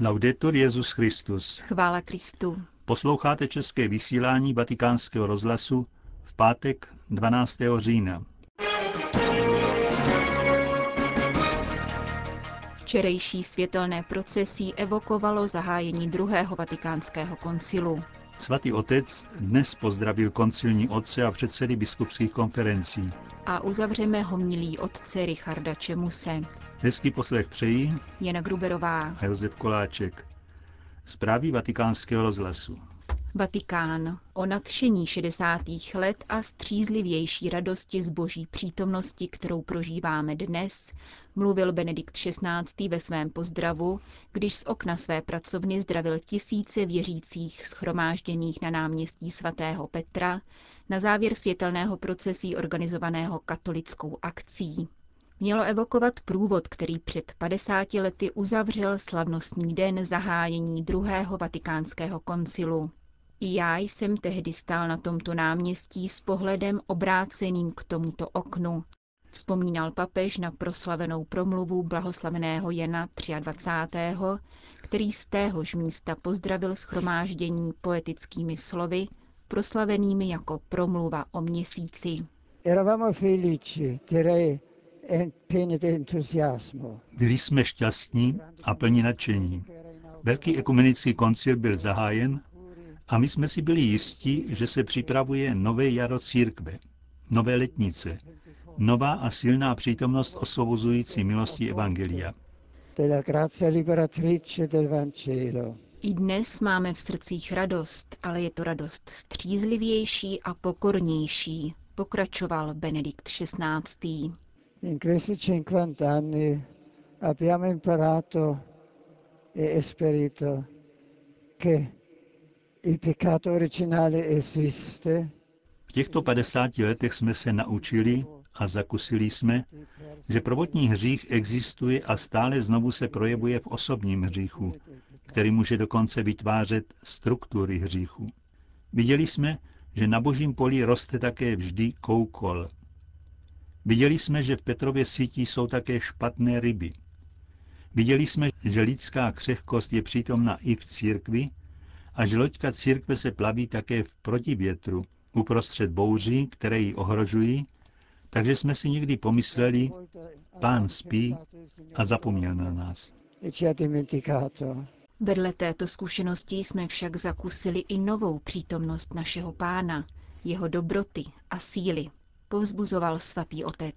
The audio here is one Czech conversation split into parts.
Laudetur Jezus Christus. Chvála Kristu. Posloucháte české vysílání Vatikánského rozhlasu v pátek 12. října. Včerejší světelné procesí evokovalo zahájení druhého vatikánského koncilu. Svatý otec dnes pozdravil koncilní otce a předsedy biskupských konferencí. A uzavřeme homilí otce Richarda Čemuse. Hezký poslech přejí Jana Gruberová. a Josef Koláček. Zprávy vatikánského rozhlasu. Vatikán. O nadšení 60. let a střízlivější radosti z boží přítomnosti, kterou prožíváme dnes, mluvil Benedikt XVI. ve svém pozdravu, když z okna své pracovny zdravil tisíce věřících schromážděných na náměstí svatého Petra na závěr světelného procesí organizovaného katolickou akcí. Mělo evokovat průvod, který před 50 lety uzavřel slavnostní den zahájení druhého vatikánského koncilu. I já jsem tehdy stál na tomto náměstí s pohledem obráceným k tomuto oknu. Vzpomínal papež na proslavenou promluvu blahoslaveného Jana 23., který z téhož místa pozdravil schromáždění poetickými slovy, proslavenými jako promluva o měsíci. Byli jsme šťastní a plní nadšení. Velký ekumenický koncil byl zahájen a my jsme si byli jistí, že se připravuje nové jaro církve, nové letnice, nová a silná přítomnost osvobozující milosti Evangelia. I dnes máme v srdcích radost, ale je to radost střízlivější a pokornější, pokračoval Benedikt XVI. In questi 50 anni abbiamo imparato e esperito che V těchto 50 letech jsme se naučili a zakusili jsme, že prvotní hřích existuje a stále znovu se projevuje v osobním hříchu, který může dokonce vytvářet struktury hříchu. Viděli jsme, že na božím poli roste také vždy koukol. Viděli jsme, že v Petrově sítí jsou také špatné ryby. Viděli jsme, že lidská křehkost je přítomna i v církvi a že loďka církve se plaví také v protivětru, uprostřed bouří, které ji ohrožují, takže jsme si někdy pomysleli, pán spí a zapomněl na nás. Vedle této zkušenosti jsme však zakusili i novou přítomnost našeho pána, jeho dobroty a síly, povzbuzoval svatý otec.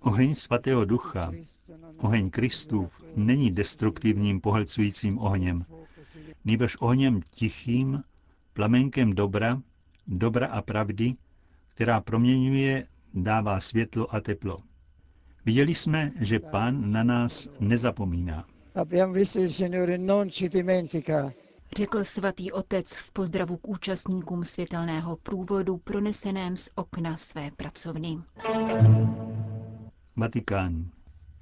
Oheň svatého ducha, oheň Kristův, není destruktivním pohlcujícím ohněm, nýbrž ohněm tichým, plamenkem dobra, dobra a pravdy, která proměňuje, dává světlo a teplo. Viděli jsme, že pán na nás nezapomíná. abbiamo visto il Signore non ci dimentica, Řekl svatý otec v pozdravu k účastníkům světelného průvodu proneseném z okna své pracovny. Vatikán.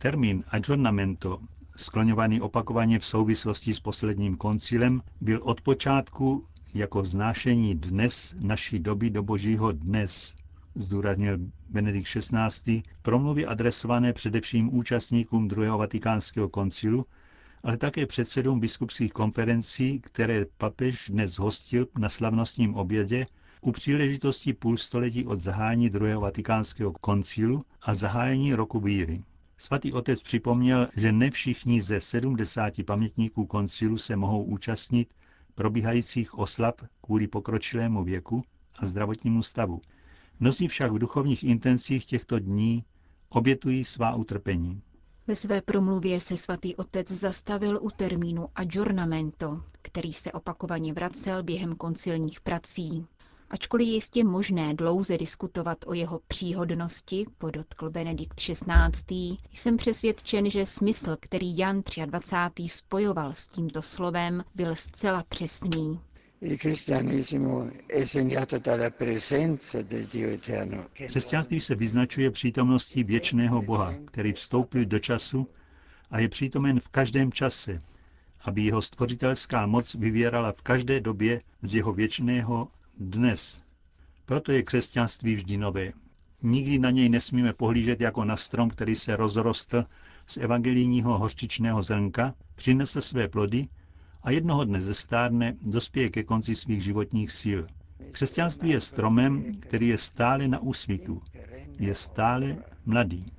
Termín aggiornamento, skloňovaný opakovaně v souvislosti s posledním koncilem, byl od počátku jako vznášení dnes naší doby do božího dnes, zdůraznil Benedikt XVI. promluvy adresované především účastníkům druhého vatikánského koncilu, ale také předsedům biskupských konferencí, které papež dnes hostil na slavnostním obědě u příležitosti půlstoletí od zahájení druhého vatikánského koncilu a zahájení roku víry. Svatý otec připomněl, že ne všichni ze 70 pamětníků koncilu se mohou účastnit probíhajících oslav kvůli pokročilému věku a zdravotnímu stavu. Mnozí však v duchovních intencích těchto dní obětují svá utrpení. Ve své promluvě se svatý otec zastavil u termínu aggiornamento, který se opakovaně vracel během koncilních prací. Ačkoliv je jistě možné dlouze diskutovat o jeho příhodnosti, podotkl Benedikt XVI., jsem přesvědčen, že smysl, který Jan 23. spojoval s tímto slovem, byl zcela přesný. il cristianesimo è segnato dalla presenza del Dio eterno. che Křesťanství se vyznačuje přítomností věčného Boha, který vstoupil do času a je přítomen v každém čase, aby jeho stvořitelská moc vyvěrala v každé době z jeho věčného dnes. Proto je křesťanství vždy nové. Nikdy na něj nesmíme pohlížet jako na strom, který se rozrostl z evangelijního hořčičného zrnka, přinese své plody a jednoho dne zestárne, dospěje ke konci svých životních sil. Křesťanství je stromem, který je stále na úsvitu. Je stále mladý.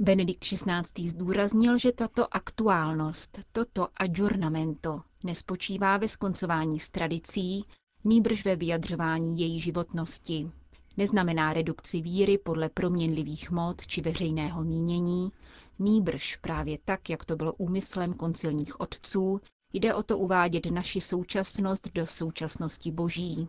Benedikt XVI. zdůraznil, že tato aktuálnost, toto aggiornamento, nespočívá ve skoncování s tradicí, nýbrž ve vyjadřování její životnosti. Neznamená redukci víry podle proměnlivých mod či veřejného mínění, nýbrž právě tak, jak to bylo úmyslem koncilních otců, jde o to uvádět naši současnost do současnosti boží.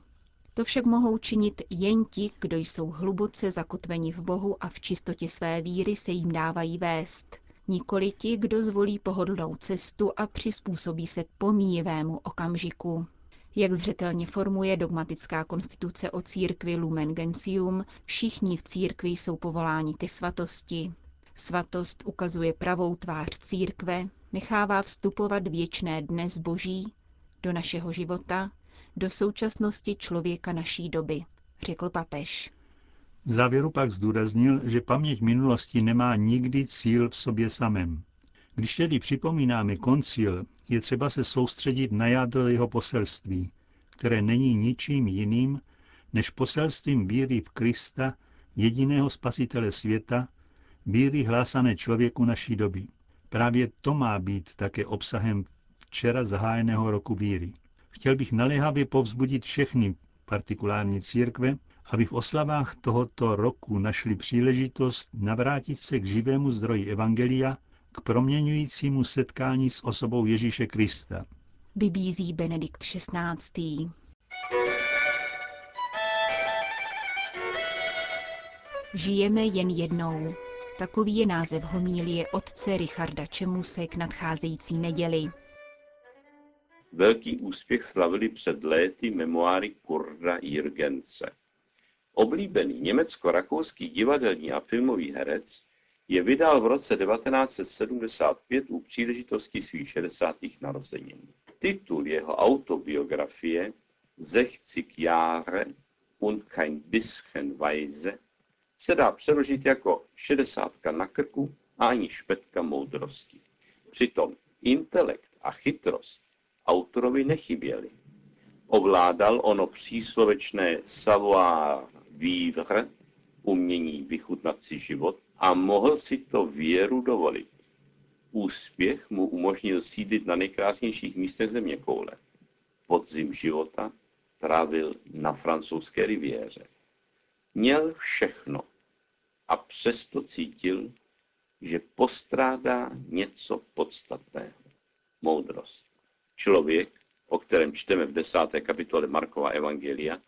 To však mohou činit jen ti, kdo jsou hluboce zakotveni v Bohu a v čistotě své víry se jim dávají vést. Nikoli ti, kdo zvolí pohodlnou cestu a přizpůsobí se pomíjivému okamžiku. Jak zřetelně formuje dogmatická konstituce o církvi Lumen Gentium, všichni v církvi jsou povoláni ke svatosti. Svatost ukazuje pravou tvář církve, nechává vstupovat věčné dnes boží do našeho života, do současnosti člověka naší doby, řekl papež. V závěru pak zdůraznil, že paměť minulosti nemá nikdy cíl v sobě samém. Když tedy připomínáme koncil, je třeba se soustředit na jádro jeho poselství, které není ničím jiným než poselstvím víry v Krista, jediného spasitele světa, víry hlásané člověku naší doby. Právě to má být také obsahem včera zahájeného roku víry. Chtěl bych naléhavě povzbudit všechny partikulární církve, aby v oslavách tohoto roku našli příležitost navrátit se k živému zdroji Evangelia, k proměňujícímu setkání s osobou Ježíše Krista. Vybízí Benedikt XVI. Žijeme jen jednou. Takový je název homílie otce Richarda Čemuse k nadcházející neděli. Velký úspěch slavili před léty memoáry Kurda Jirgence. Oblíbený německo-rakouský divadelní a filmový herec je vydal v roce 1975 u příležitosti svých 60. narozenin. Titul jeho autobiografie Sechzig Jahre und kein bisschen Weise se dá přeložit jako šedesátka na krku a ani špetka moudrosti. Přitom intelekt a chytrost autorovi nechyběly. Ovládal ono příslovečné savoir vivre, umění vychutnat si život, a mohl si to věru dovolit. Úspěch mu umožnil sídlit na nejkrásnějších místech země koule. Podzim života trávil na francouzské riviéře. Měl všechno a přesto cítil, že postrádá něco podstatného. Moudrost. Člověk, o kterém čteme v desáté kapitole Markova Evangelia,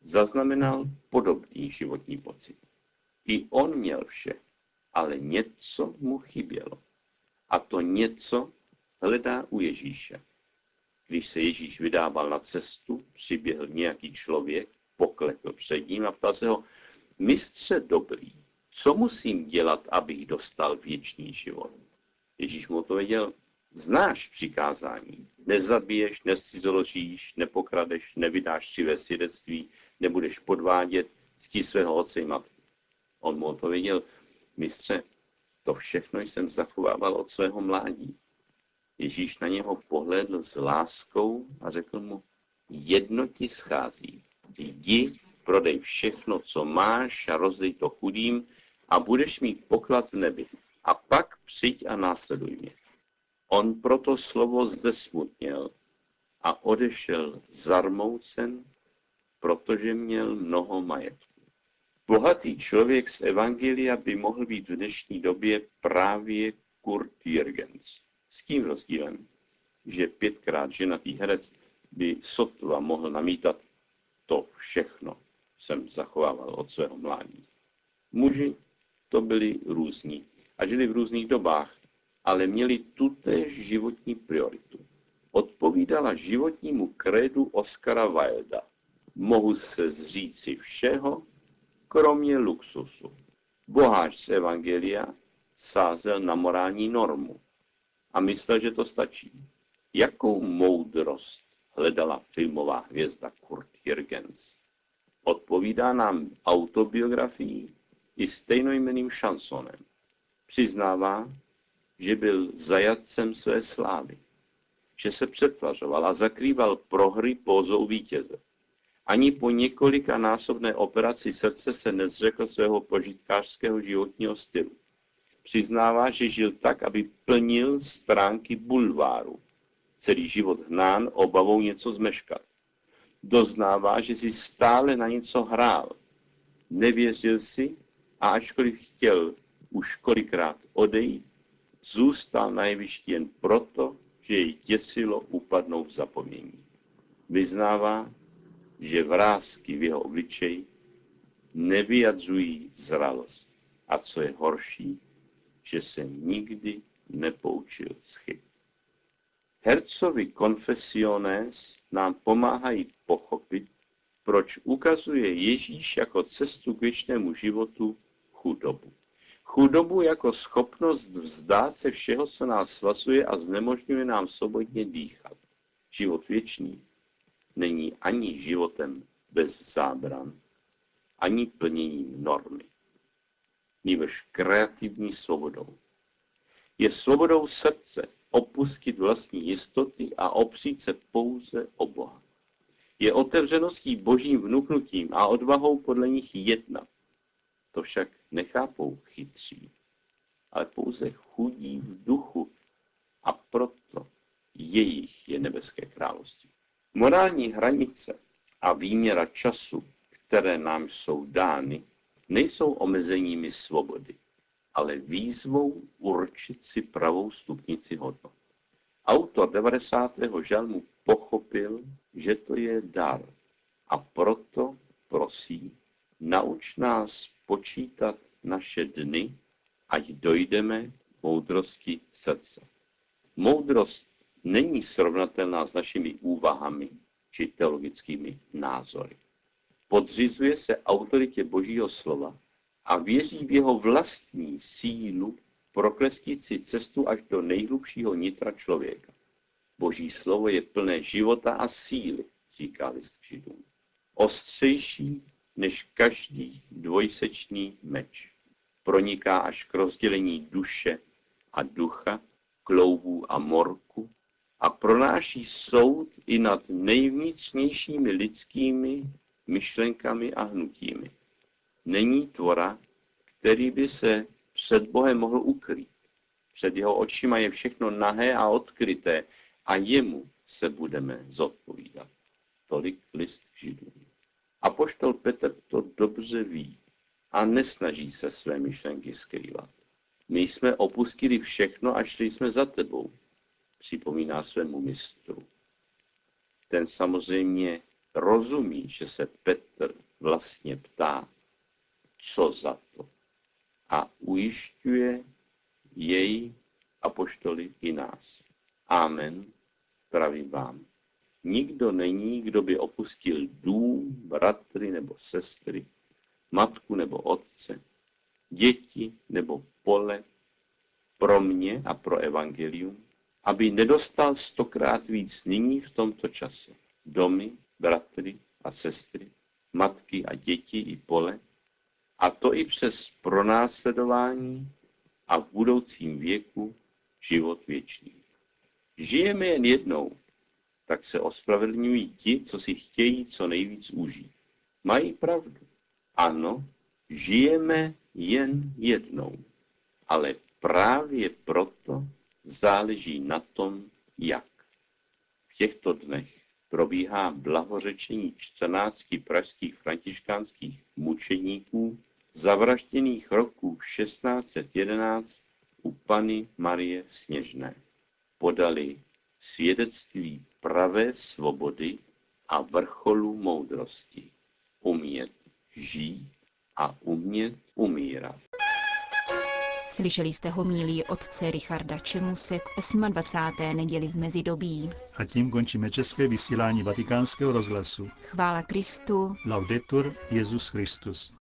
zaznamenal podobný životní pocit. I on měl vše, ale něco mu chybělo. A to něco hledá u Ježíše. Když se Ježíš vydával na cestu, přiběhl nějaký člověk, poklekl před ním a ptal se ho, mistře dobrý, co musím dělat, abych dostal věčný život? Ježíš mu odpověděl, znáš přikázání. Nezabiješ, nescizoložíš, nepokradeš, nevydáš křivé svědectví, nebudeš podvádět, ctí svého otce i matky. On mu odpověděl, mistře, to všechno jsem zachovával od svého mládí. Ježíš na něho pohlédl s láskou a řekl mu, jedno ti schází. Jdi, prodej všechno, co máš a rozdej to chudým a budeš mít poklad v nebi. A pak přijď a následuj mě. On proto slovo zesmutněl a odešel zarmoucen, protože měl mnoho majetku. Bohatý člověk z Evangelia by mohl být v dnešní době právě Kurt Jürgens. S tím rozdílem, že pětkrát ženatý herec by sotva mohl namítat to všechno jsem zachovával od svého mládí. Muži to byli různí a žili v různých dobách, ale měli tutéž životní prioritu. Odpovídala životnímu krédu Oscara Wilda. Mohu se zříci všeho, kromě luxusu. Boháč z Evangelia sázel na morální normu a myslel, že to stačí. Jakou moudrost hledala filmová hvězda Kurt Jürgens? Odpovídá nám autobiografií i stejnojmeným šansonem. Přiznává, že byl zajatcem své slávy, že se přetvařoval a zakrýval prohry pózou vítěze. Ani po několika násobné operaci srdce se nezřekl svého požitkářského životního stylu. Přiznává, že žil tak, aby plnil stránky bulváru. Celý život hnán obavou něco zmeškat. Doznává, že si stále na něco hrál. Nevěřil si a ačkoliv chtěl už kolikrát odejít, zůstal na jevišti jen proto, že jej těsilo upadnout v zapomnění. Vyznává, že vrázky v jeho obličeji nevyjadřují zralost. A co je horší, že se nikdy nepoučil z chyb. Hercovi Confessiones nám pomáhají pochopit, proč ukazuje Ježíš jako cestu k věčnému životu chudobu. Chudobu jako schopnost vzdát se všeho, co nás svazuje a znemožňuje nám svobodně dýchat. Život věčný není ani životem bez zábran, ani plněním normy. Nýbrž kreativní svobodou. Je svobodou srdce opustit vlastní jistoty a opřít se pouze o Boha. Je otevřeností božím vnuknutím a odvahou podle nich jednat. To však nechápou chytří, ale pouze chudí v duchu a proto jejich je nebeské království. Morální hranice a výměra času, které nám jsou dány, nejsou omezeními svobody, ale výzvou určit si pravou stupnici hodnot. Autor 90. žalmu pochopil, že to je dar a proto prosí, nauč nás počítat naše dny, ať dojdeme moudrosti srdce. Moudrost není srovnatelná s našimi úvahami či teologickými názory. Podřizuje se autoritě Božího slova a věří v jeho vlastní sílu proklestit si cestu až do nejhlubšího nitra člověka. Boží slovo je plné života a síly, říká list židům. Ostřejší než každý dvojsečný meč. Proniká až k rozdělení duše a ducha, kloubů a morku a pronáší soud i nad nejvnitřnějšími lidskými myšlenkami a hnutími. Není tvora, který by se před Bohem mohl ukrýt. Před jeho očima je všechno nahé a odkryté a jemu se budeme zodpovídat. Tolik list židům. A poštol Petr to dobře ví a nesnaží se své myšlenky skrývat. My jsme opustili všechno a šli jsme za tebou, připomíná svému mistru. Ten samozřejmě rozumí, že se Petr vlastně ptá, co za to. A ujišťuje jej apoštoli i nás. Amen, pravím vám. Nikdo není, kdo by opustil dům, bratry nebo sestry, matku nebo otce, děti nebo pole pro mě a pro evangelium, aby nedostal stokrát víc nyní v tomto čase. Domy, bratry a sestry, matky a děti i pole, a to i přes pronásledování a v budoucím věku život věčný. Žijeme jen jednou, tak se ospravedlňují ti, co si chtějí co nejvíc užít. Mají pravdu. Ano, žijeme jen jednou, ale právě proto záleží na tom, jak. V těchto dnech probíhá blahořečení 14 pražských františkánských mučeníků zavražděných roku 1611 u Pany Marie Sněžné. Podali svědectví pravé svobody a vrcholu moudrosti. Umět žít a umět umírat. Slyšeli jste homílí otce Richarda Čemuse k 28. neděli v mezidobí. A tím končíme české vysílání vatikánského rozhlasu. Chvála Kristu. Laudetur Jezus Christus.